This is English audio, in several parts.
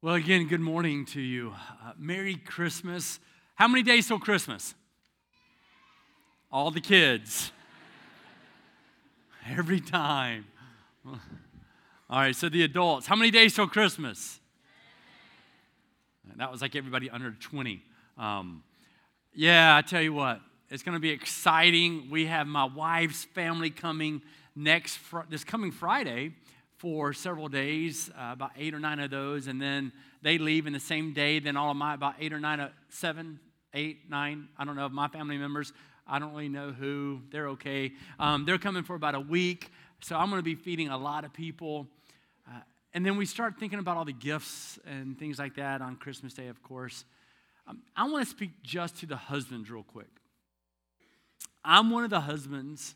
Well, again, good morning to you. Uh, Merry Christmas. How many days till Christmas? All the kids. Every time. All right, so the adults. How many days till Christmas? That was like everybody under 20. Um, yeah, I tell you what, it's going to be exciting. We have my wife's family coming next fr- this coming Friday for several days, uh, about eight or nine of those, and then they leave in the same day. Then all of my, about eight or nine, uh, seven, eight, nine, I don't know, of my family members, I don't really know who, they're okay. Um, they're coming for about a week, so I'm to be feeding a lot of people. Uh, and then we start thinking about all the gifts and things like that on Christmas Day, of course. Um, I want to speak just to the husbands real quick. I'm one of the husbands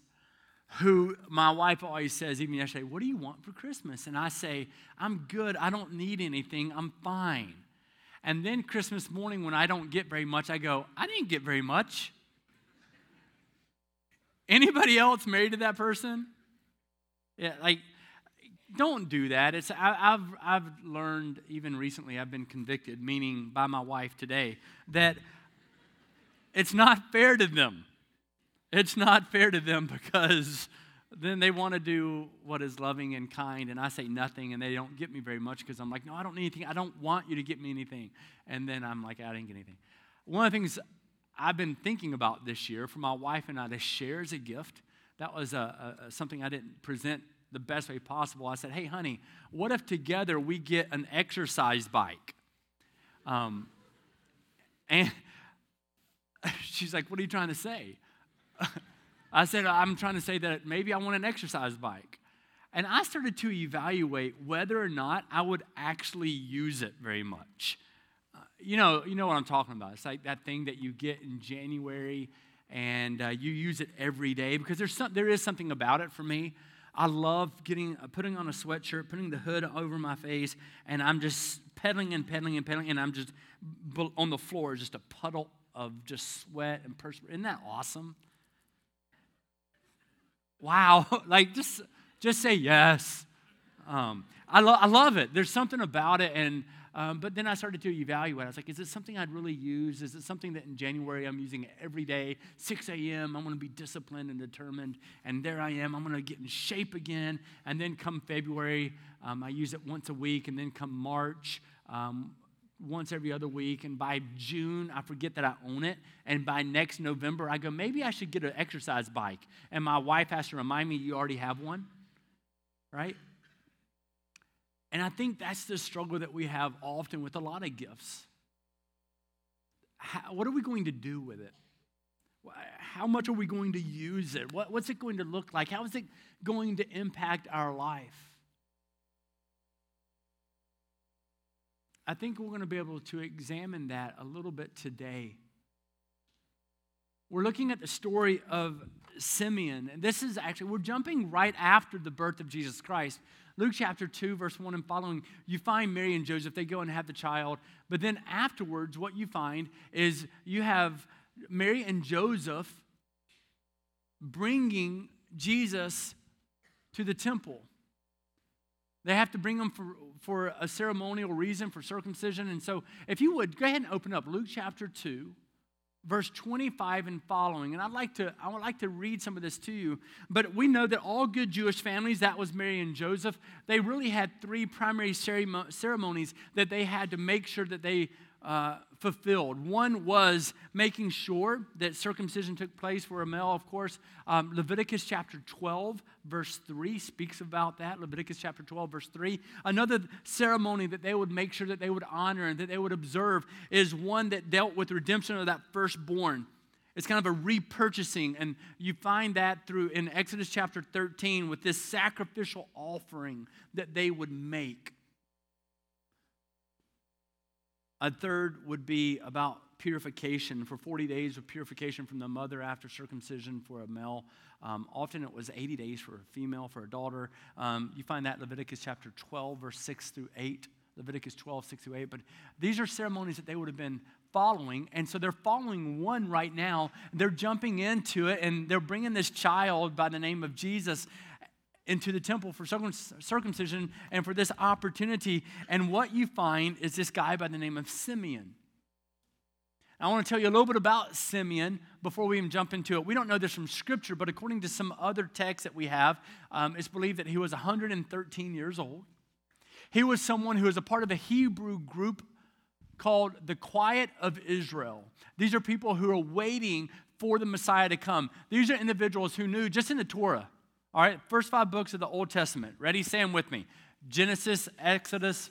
who my wife always says, even yesterday, What do you want for Christmas? And I say, I'm good. I don't need anything. I'm fine. And then Christmas morning, when I don't get very much, I go, I didn't get very much. Anybody else married to that person? Yeah, like, don't do that. It's, I, have I've learned, even recently, I've been convicted, meaning by my wife today, that it's not fair to them it's not fair to them because then they want to do what is loving and kind, and I say nothing, and they don't get me very much because I'm like, no, I don't need anything. I don't want you to get me anything. And then I'm like, I didn't get anything. One of the things I've been thinking about this year for my wife and I to share as a gift, that was a, a, something I didn't present the best way possible. I said, hey, honey, what if together we get an exercise bike? Um, and she's like, what are you trying to say? I said, I'm trying to say that maybe I want an exercise bike. And I started to evaluate whether or not I would actually use it very much. Uh, you know, you know what I'm talking about. It's like that thing that you get in January and uh, you use it every day because there's some, there is something about it for me. I love getting uh, putting on a sweatshirt, putting the hood over my face, and I'm just pedaling and pedaling and pedaling, and I'm just on the floor, just a puddle of just sweat and perspiration. Isn't that awesome? Wow, like just just say yes. Um, I, lo- I love it. There's something about it, and um, but then I started to evaluate. I was like, is it something I'd really use? Is it something that in January I'm using every day, 6 a.m. I'm going to be disciplined and determined, and there I am. I'm going to get in shape again, and then come February, um, I use it once a week, and then come March, um, once every other week. And by June, I forget that I own it. And by next November, I go, maybe I should get an exercise bike. And my wife has to remind me, you already have one, right? And I think that's the struggle that we have often with a lot of gifts. How, what are we going to do with it? How much are we going to use it? What, what's it going to look like? How is it going to impact our life? I think we're going to be able to examine that a little bit today. We're looking at the story of Simeon. And this is actually, we're jumping right after the birth of Jesus Christ. Luke chapter 2, verse 1 and following, you find Mary and Joseph, they go and have the child. But then afterwards, what you find is you have Mary and Joseph bringing Jesus to the temple. They have to bring them for, for a ceremonial reason, for circumcision. And so, if you would, go ahead and open up Luke chapter 2, verse 25 and following. And I'd like to, I would like to read some of this to you. But we know that all good Jewish families, that was Mary and Joseph, they really had three primary ceremonies that they had to make sure that they uh, fulfilled. One was making sure that circumcision took place for a male, of course. Um, Leviticus chapter 12, verse 3 speaks about that. Leviticus chapter 12, verse 3. Another ceremony that they would make sure that they would honor and that they would observe is one that dealt with redemption of that firstborn. It's kind of a repurchasing, and you find that through in Exodus chapter 13 with this sacrificial offering that they would make. A third would be about purification for 40 days of purification from the mother after circumcision for a male. Um, often it was 80 days for a female, for a daughter. Um, you find that Leviticus chapter 12, verse 6 through 8. Leviticus 12, 6 through 8. But these are ceremonies that they would have been following. And so they're following one right now. They're jumping into it and they're bringing this child by the name of Jesus. Into the temple for circumcision and for this opportunity. And what you find is this guy by the name of Simeon. I want to tell you a little bit about Simeon before we even jump into it. We don't know this from Scripture, but according to some other texts that we have, um, it's believed that he was 113 years old. He was someone who was a part of a Hebrew group called the Quiet of Israel. These are people who are waiting for the Messiah to come. These are individuals who knew just in the Torah, all right, first five books of the Old Testament. Ready? Say them with me Genesis, Exodus.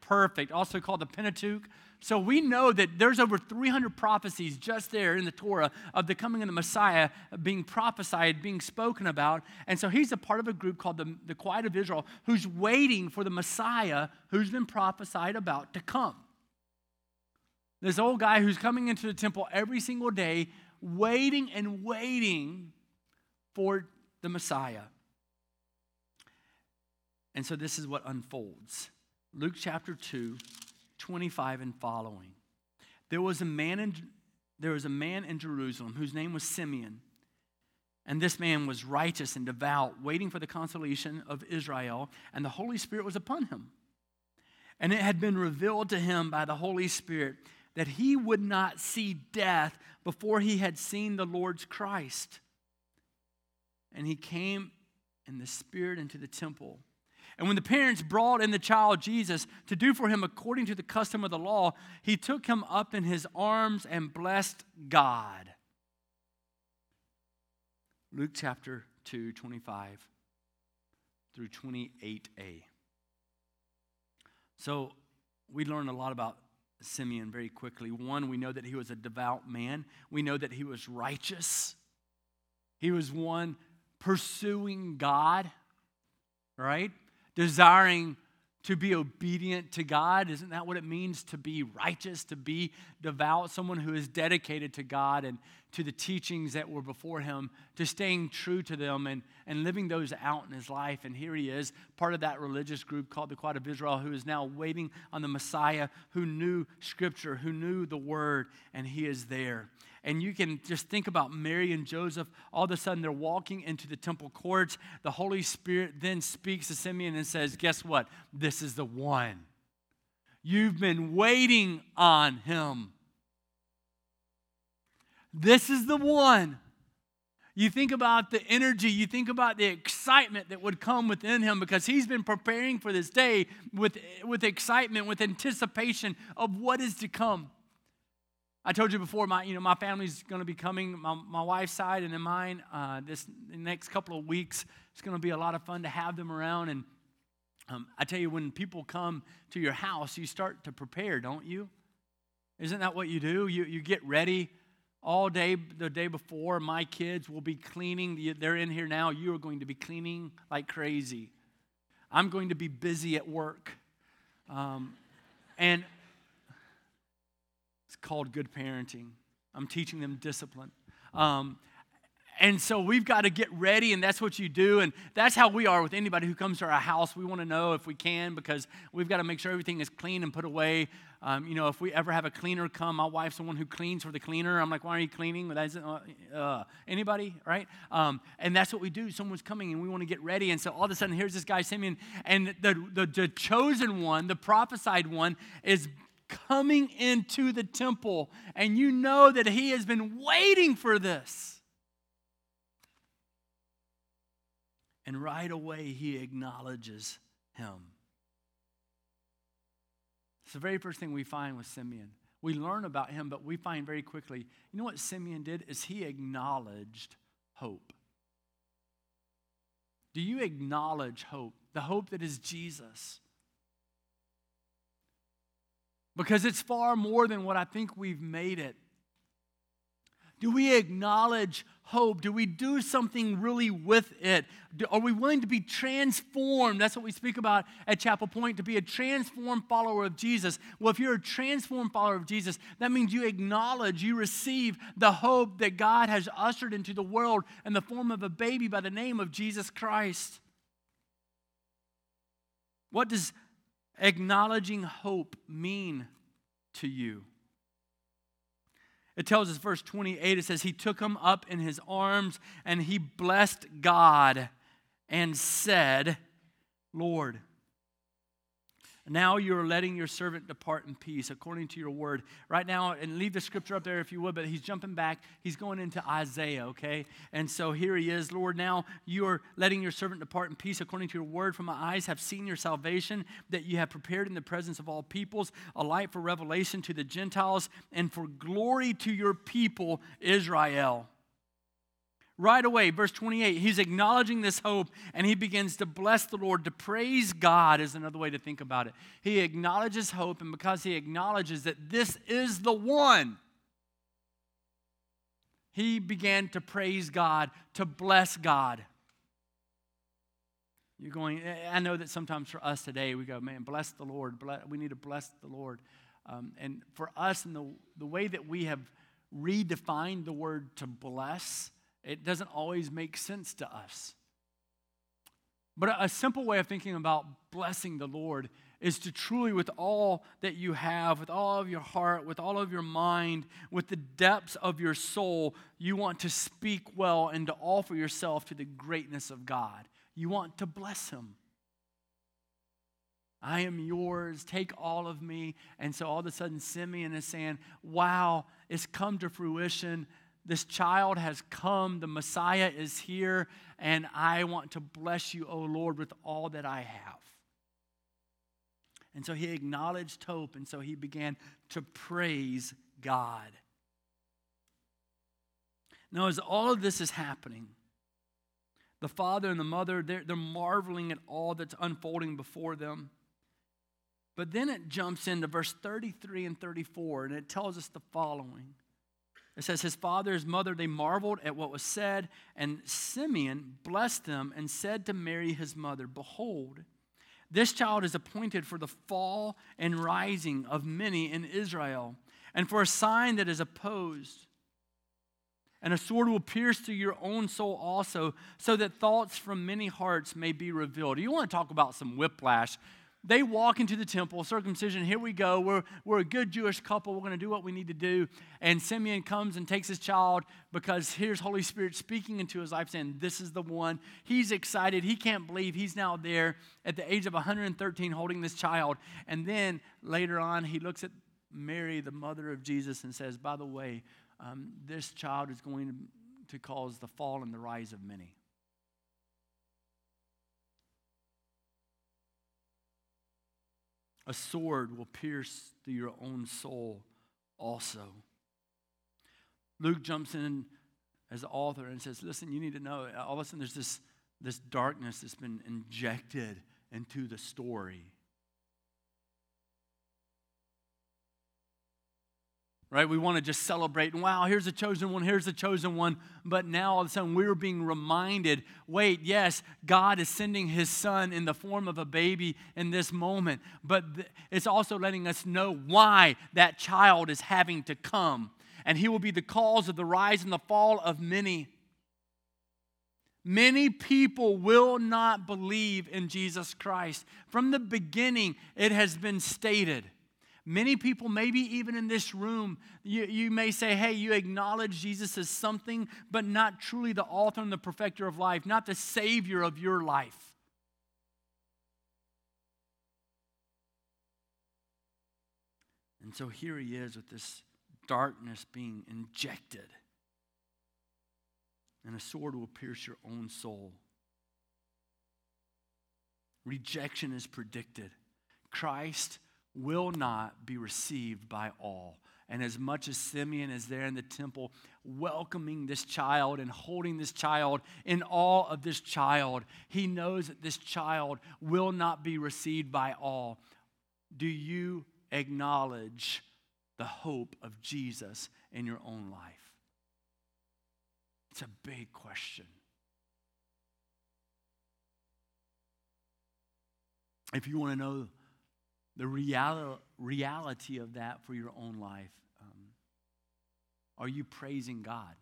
Perfect. Also called the Pentateuch. So we know that there's over 300 prophecies just there in the Torah of the coming of the Messiah being prophesied, being spoken about. And so he's a part of a group called the, the Quiet of Israel who's waiting for the Messiah who's been prophesied about to come. This old guy who's coming into the temple every single day, waiting and waiting for the Messiah. And so this is what unfolds. Luke chapter 2, 25 and following. There was a man in, there was a man in Jerusalem whose name was Simeon. And this man was righteous and devout, waiting for the consolation of Israel, and the Holy Spirit was upon him. And it had been revealed to him by the Holy Spirit that he would not see death before he had seen the Lord's Christ. And he came in the Spirit into the temple. And when the parents brought in the child Jesus to do for him according to the custom of the law, he took him up in his arms and blessed God. Luke chapter 2, 25 through 28a. So we learn a lot about Simeon very quickly. One, we know that he was a devout man, we know that he was righteous. He was one pursuing God, right? desiring to be obedient to God. Isn't that what it means to be righteous, to be devout? Someone who is dedicated to God and to the teachings that were before him, to staying true to them and, and living those out in his life. And here he is, part of that religious group called the Quiet of Israel, who is now waiting on the Messiah, who knew Scripture, who knew the Word, and he is there. And you can just think about Mary and Joseph. All of a sudden, they're walking into the temple courts. The Holy Spirit then speaks to Simeon and says, Guess what? This is the one. You've been waiting on him. This is the one. You think about the energy, you think about the excitement that would come within him because he's been preparing for this day with, with excitement, with anticipation of what is to come. I told you before, my, you know, my family's going to be coming, my, my wife's side and then mine, uh, this next couple of weeks. It's going to be a lot of fun to have them around. And um, I tell you, when people come to your house, you start to prepare, don't you? Isn't that what you do? You, you get ready all day the day before. My kids will be cleaning. They're in here now. You are going to be cleaning like crazy. I'm going to be busy at work. Um, and it's called good parenting. I'm teaching them discipline. Um, and so we've got to get ready, and that's what you do. And that's how we are with anybody who comes to our house. We want to know if we can because we've got to make sure everything is clean and put away. Um, you know, if we ever have a cleaner come, my wife's the one who cleans for the cleaner. I'm like, why are you cleaning? Uh, uh, anybody, right? Um, and that's what we do. Someone's coming, and we want to get ready. And so all of a sudden, here's this guy, Simeon, and the, the, the chosen one, the prophesied one, is coming into the temple, and you know that he has been waiting for this. And right away, he acknowledges him. It's the very first thing we find with Simeon. We learn about him, but we find very quickly, you know what Simeon did? Is he acknowledged hope. Do you acknowledge hope? The hope that is Jesus because it's far more than what I think we've made it. Do we acknowledge hope? Do we do something really with it? Do, are we willing to be transformed? That's what we speak about at Chapel Point to be a transformed follower of Jesus. Well, if you're a transformed follower of Jesus, that means you acknowledge, you receive the hope that God has ushered into the world in the form of a baby by the name of Jesus Christ. What does acknowledging hope mean to you? It tells us, verse 28, it says, He took him up in his arms and he blessed God and said, Lord, now you're letting your servant depart in peace according to your word. Right now, and leave the scripture up there if you would, but he's jumping back. He's going into Isaiah, okay? And so here he is. Lord, now you are letting your servant depart in peace according to your word. For my eyes have seen your salvation that you have prepared in the presence of all peoples, a light for revelation to the Gentiles, and for glory to your people, Israel. Right away, verse 28, he's acknowledging this hope and he begins to bless the Lord. To praise God is another way to think about it. He acknowledges hope, and because he acknowledges that this is the one, he began to praise God, to bless God. You're going, I know that sometimes for us today, we go, man, bless the Lord. We need to bless the Lord. Um, and for us, in the, the way that we have redefined the word to bless, it doesn't always make sense to us. But a simple way of thinking about blessing the Lord is to truly, with all that you have, with all of your heart, with all of your mind, with the depths of your soul, you want to speak well and to offer yourself to the greatness of God. You want to bless Him. I am yours. Take all of me. And so all of a sudden, Simeon is saying, Wow, it's come to fruition. This child has come, the Messiah is here, and I want to bless you, O Lord, with all that I have. And so he acknowledged hope, and so he began to praise God. Now, as all of this is happening, the father and the mother, they're, they're marveling at all that's unfolding before them. But then it jumps into verse 33 and 34, and it tells us the following. It says, His father, his mother, they marveled at what was said, and Simeon blessed them and said to Mary, his mother, Behold, this child is appointed for the fall and rising of many in Israel, and for a sign that is opposed. And a sword will pierce through your own soul also, so that thoughts from many hearts may be revealed. You want to talk about some whiplash? They walk into the temple, circumcision, here we go. We're, we're a good Jewish couple. We're going to do what we need to do. And Simeon comes and takes his child because here's Holy Spirit speaking into his life, saying, This is the one. He's excited. He can't believe he's now there at the age of 113 holding this child. And then later on, he looks at Mary, the mother of Jesus, and says, By the way, um, this child is going to, to cause the fall and the rise of many. A sword will pierce through your own soul also. Luke jumps in as the author and says, Listen, you need to know, all of a sudden there's this, this darkness that's been injected into the story. Right? We want to just celebrate, and wow, here's the chosen one, here's the chosen one. But now all of a sudden we're being reminded wait, yes, God is sending his son in the form of a baby in this moment, but th- it's also letting us know why that child is having to come. And he will be the cause of the rise and the fall of many. Many people will not believe in Jesus Christ. From the beginning, it has been stated Many people, maybe even in this room, you, you may say, hey, you acknowledge Jesus as something, but not truly the author and the perfecter of life, not the savior of your life. And so here he is with this darkness being injected. And a sword will pierce your own soul. Rejection is predicted. Christ will not be received by all. And as much as Simeon is there in the temple, welcoming this child and holding this child in awe of this child, he knows that this child will not be received by all. Do you acknowledge the hope of Jesus in your own life? It's a big question. If you want to know the real, reality of that for your own life. Um, are you praising God?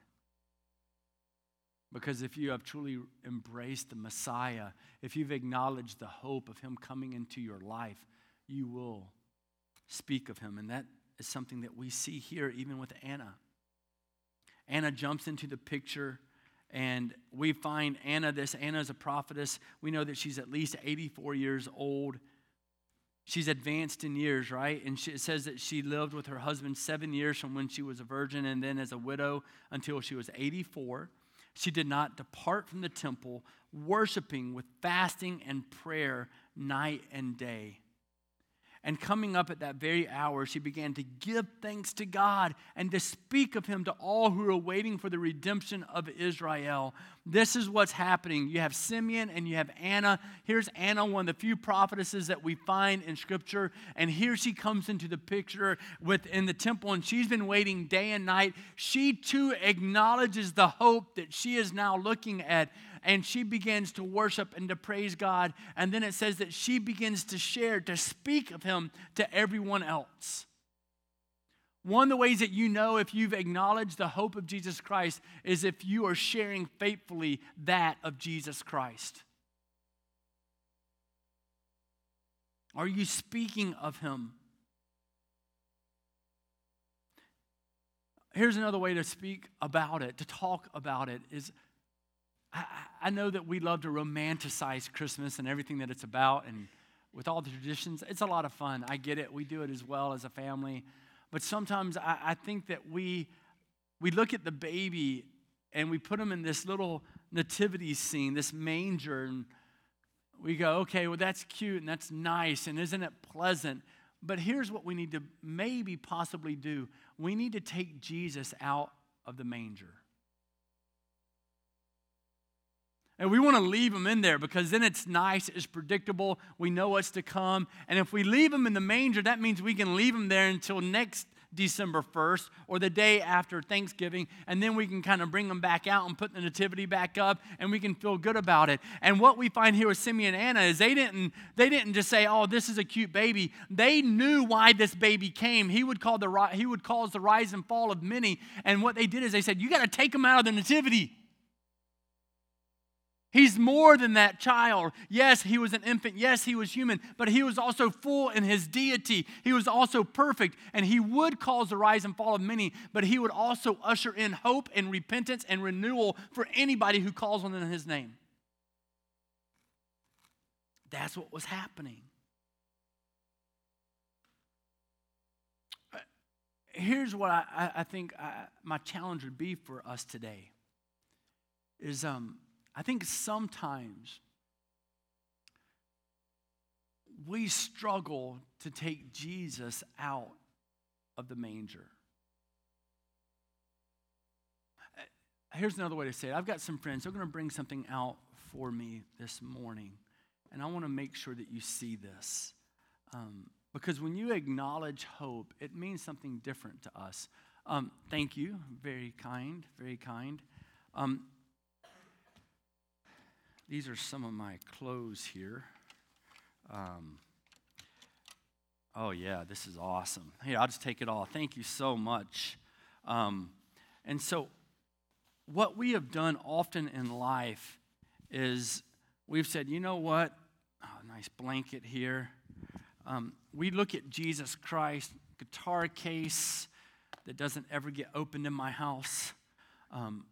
Because if you have truly embraced the Messiah, if you've acknowledged the hope of Him coming into your life, you will speak of Him. And that is something that we see here, even with Anna. Anna jumps into the picture. And we find Anna, this Anna is a prophetess. We know that she's at least 84 years old. She's advanced in years, right? And she, it says that she lived with her husband seven years from when she was a virgin and then as a widow until she was 84. She did not depart from the temple, worshiping with fasting and prayer night and day. And coming up at that very hour, she began to give thanks to God and to speak of him to all who are waiting for the redemption of Israel. This is what's happening. You have Simeon and you have Anna. Here's Anna, one of the few prophetesses that we find in Scripture. And here she comes into the picture within the temple, and she's been waiting day and night. She too acknowledges the hope that she is now looking at and she begins to worship and to praise God. And then it says that she begins to share, to speak of Him to everyone else. One of the ways that you know if you've acknowledged the hope of Jesus Christ is if you are sharing faithfully that of Jesus Christ. Are you speaking of Him? Here's another way to speak about it, to talk about it, is I, I know that we love to romanticize Christmas and everything that it's about, and with all the traditions, it's a lot of fun. I get it. We do it as well as a family. But sometimes I, I think that we, we look at the baby and we put him in this little nativity scene, this manger, and we go, okay, well, that's cute and that's nice, and isn't it pleasant? But here's what we need to maybe possibly do we need to take Jesus out of the manger. And we want to leave them in there because then it's nice, it's predictable, we know what's to come. And if we leave them in the manger, that means we can leave them there until next December 1st or the day after Thanksgiving, and then we can kind of bring them back out and put the nativity back up, and we can feel good about it. And what we find here with Simeon and Anna is they didn't they didn't just say, "Oh, this is a cute baby." They knew why this baby came. He would call the he would cause the rise and fall of many, and what they did is they said, "You got to take them out of the nativity." He's more than that child. Yes, he was an infant. Yes, he was human, but he was also full in his deity. He was also perfect, and he would cause the rise and fall of many, but he would also usher in hope and repentance and renewal for anybody who calls on his name. That's what was happening. Uh, here's what I, I think I, my challenge would be for us today is um, I think sometimes we struggle to take Jesus out of the manger. Uh, here's another way to say it. I've got some friends, they're going to bring something out for me this morning. And I want to make sure that you see this. Um, because when you acknowledge hope, it means something different to us. Um, thank you. Very kind, very kind. Um, these are some of my clothes here. Um, oh, yeah, this is awesome. Hey, I'll just take it all. Thank you so much. Um, and so, what we have done often in life is we've said, you know what? Oh, nice blanket here. Um, we look at Jesus Christ, guitar case that doesn't ever get opened in my house. Um,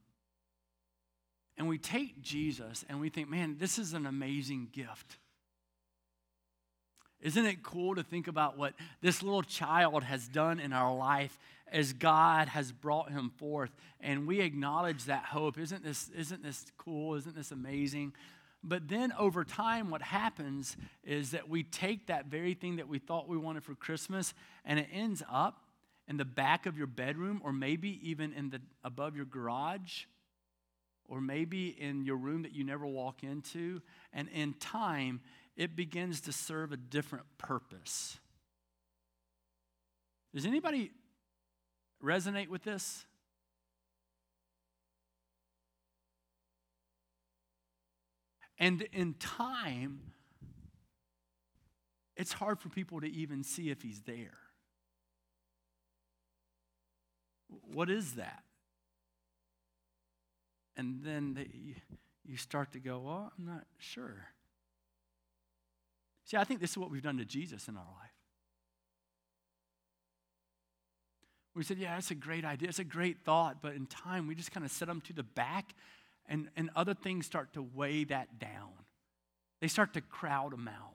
and we take Jesus and we think, man, this is an amazing gift. Isn't it cool to think about what this little child has done in our life as God has brought him forth? And we acknowledge that hope. Isn't this, isn't this cool? Isn't this amazing? But then over time, what happens is that we take that very thing that we thought we wanted for Christmas and it ends up in the back of your bedroom or maybe even in the above your garage or maybe in your room that you never walk into. And in time, it begins to serve a different purpose. Does anybody resonate with this? And in time, it's hard for people to even see if he's there. What is that? And then they, you start to go, well, I'm not sure. See, I think this is what we've done to Jesus in our life. We said, yeah, that's a great idea. It's a great thought. But in time, we just kind of set them to the back, and, and other things start to weigh that down. They start to crowd them out.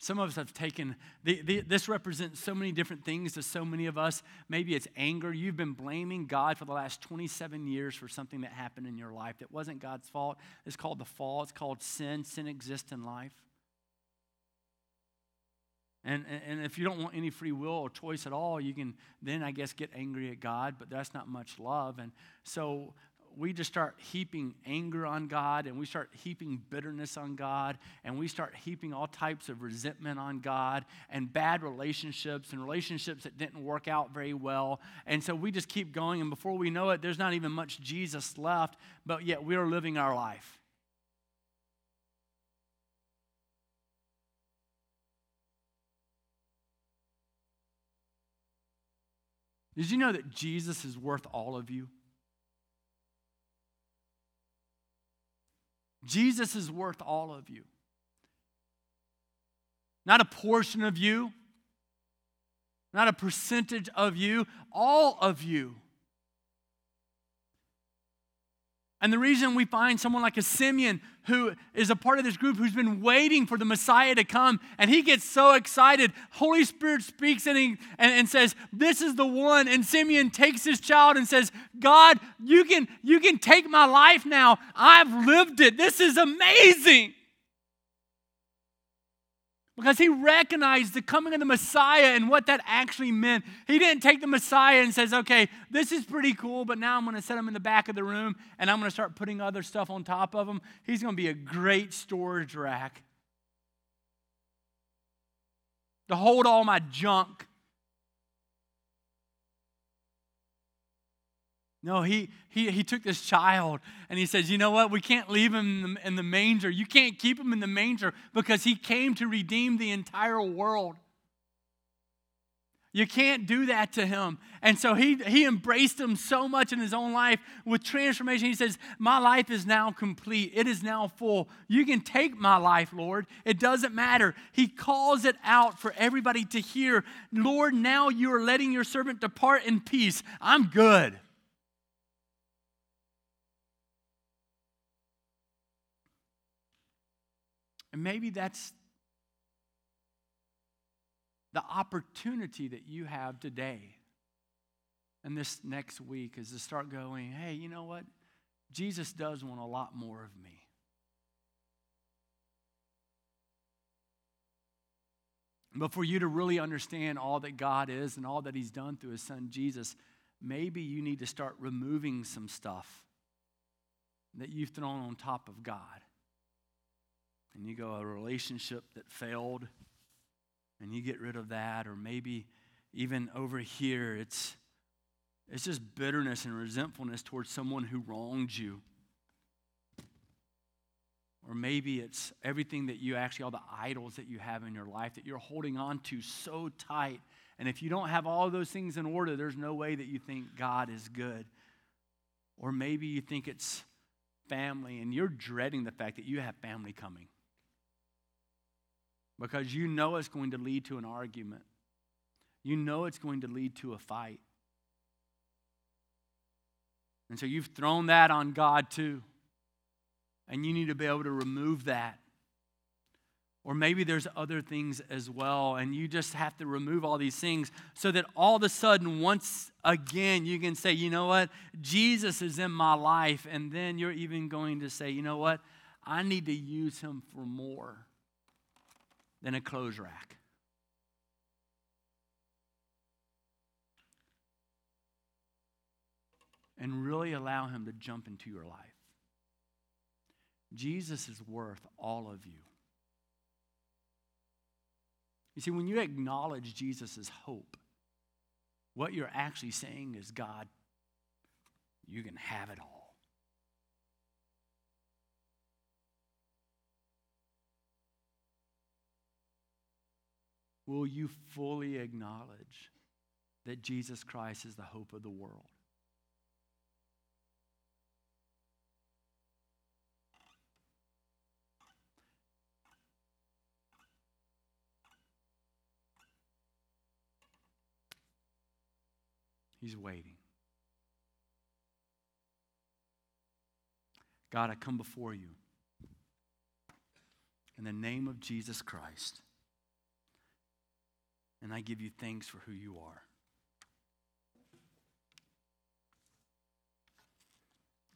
Some of us have taken, the, the, this represents so many different things to so many of us. Maybe it's anger. You've been blaming God for the last 27 years for something that happened in your life that wasn't God's fault. It's called the fall, it's called sin. Sin exists in life. And, and if you don't want any free will or choice at all, you can then, I guess, get angry at God, but that's not much love. And so we just start heaping anger on God and we start heaping bitterness on God and we start heaping all types of resentment on God and bad relationships and relationships that didn't work out very well. And so we just keep going, and before we know it, there's not even much Jesus left, but yet we are living our life. Did you know that Jesus is worth all of you? Jesus is worth all of you. Not a portion of you, not a percentage of you, all of you. And the reason we find someone like a Simeon who is a part of this group who's been waiting for the Messiah to come, and he gets so excited. Holy Spirit speaks and, he, and, and says, This is the one. And Simeon takes his child and says, God, you can, you can take my life now. I've lived it. This is amazing because he recognized the coming of the Messiah and what that actually meant. He didn't take the Messiah and says, "Okay, this is pretty cool, but now I'm going to set him in the back of the room and I'm going to start putting other stuff on top of him. He's going to be a great storage rack to hold all my junk." No, he, he, he took this child and he says, You know what? We can't leave him in the, in the manger. You can't keep him in the manger because he came to redeem the entire world. You can't do that to him. And so he, he embraced him so much in his own life with transformation. He says, My life is now complete. It is now full. You can take my life, Lord. It doesn't matter. He calls it out for everybody to hear. Lord, now you are letting your servant depart in peace. I'm good. And maybe that's the opportunity that you have today and this next week is to start going, hey, you know what? Jesus does want a lot more of me. But for you to really understand all that God is and all that He's done through His Son Jesus, maybe you need to start removing some stuff that you've thrown on top of God and you go a relationship that failed and you get rid of that or maybe even over here it's it's just bitterness and resentfulness towards someone who wronged you. Or maybe it's everything that you actually all the idols that you have in your life that you're holding on to so tight. And if you don't have all those things in order there's no way that you think god is good. Or maybe you think it's family and you're dreading the fact that you have family coming because you know it's going to lead to an argument. You know it's going to lead to a fight. And so you've thrown that on God too. And you need to be able to remove that. Or maybe there's other things as well, and you just have to remove all these things so that all of a sudden, once again, you can say, you know what? Jesus is in my life. And then you're even going to say, you know what? I need to use him for more than a clothes rack. And really allow Him to jump into your life. Jesus is worth all of you. You see, when you acknowledge Jesus' hope, what you're actually saying is, God, you can have it all. will you fully acknowledge that Jesus Christ is the hope of the world? He's waiting. God, I come before you in the name of Jesus Christ. And I give you thanks for who you are.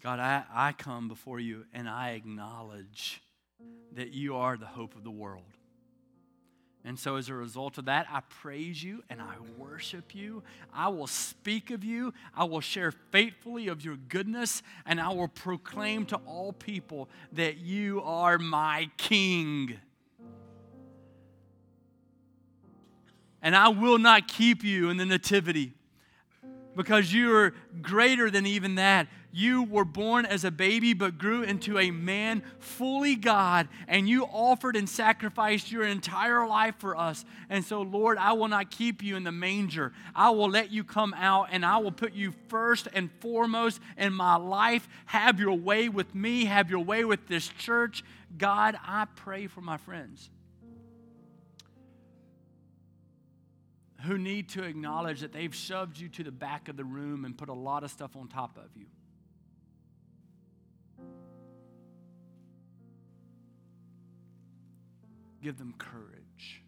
God, I, I come before you and I acknowledge that you are the hope of the world. And so, as a result of that, I praise you and I worship you. I will speak of you. I will share faithfully of your goodness, and I will proclaim to all people that you are my King. And I will not keep you in the nativity because you are greater than even that. You were born as a baby, but grew into a man, fully God, and you offered and sacrificed your entire life for us. And so, Lord, I will not keep you in the manger. I will let you come out, and I will put you first and foremost in my life. Have your way with me, have your way with this church. God, I pray for my friends. Who need to acknowledge that they've shoved you to the back of the room and put a lot of stuff on top of you. Give them courage.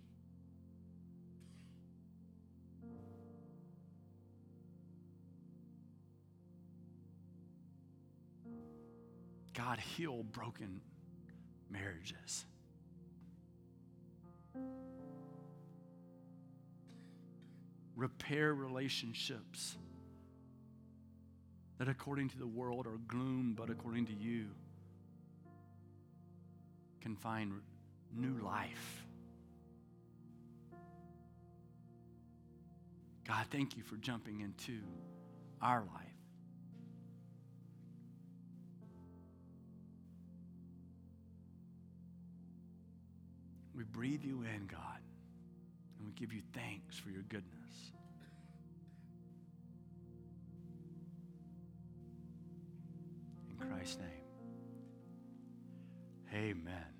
God, heal broken marriages. Repair relationships that, according to the world, are gloom, but according to you, can find new life. God, thank you for jumping into our life. We breathe you in, God, give you thanks for your goodness. In Christ's name, amen.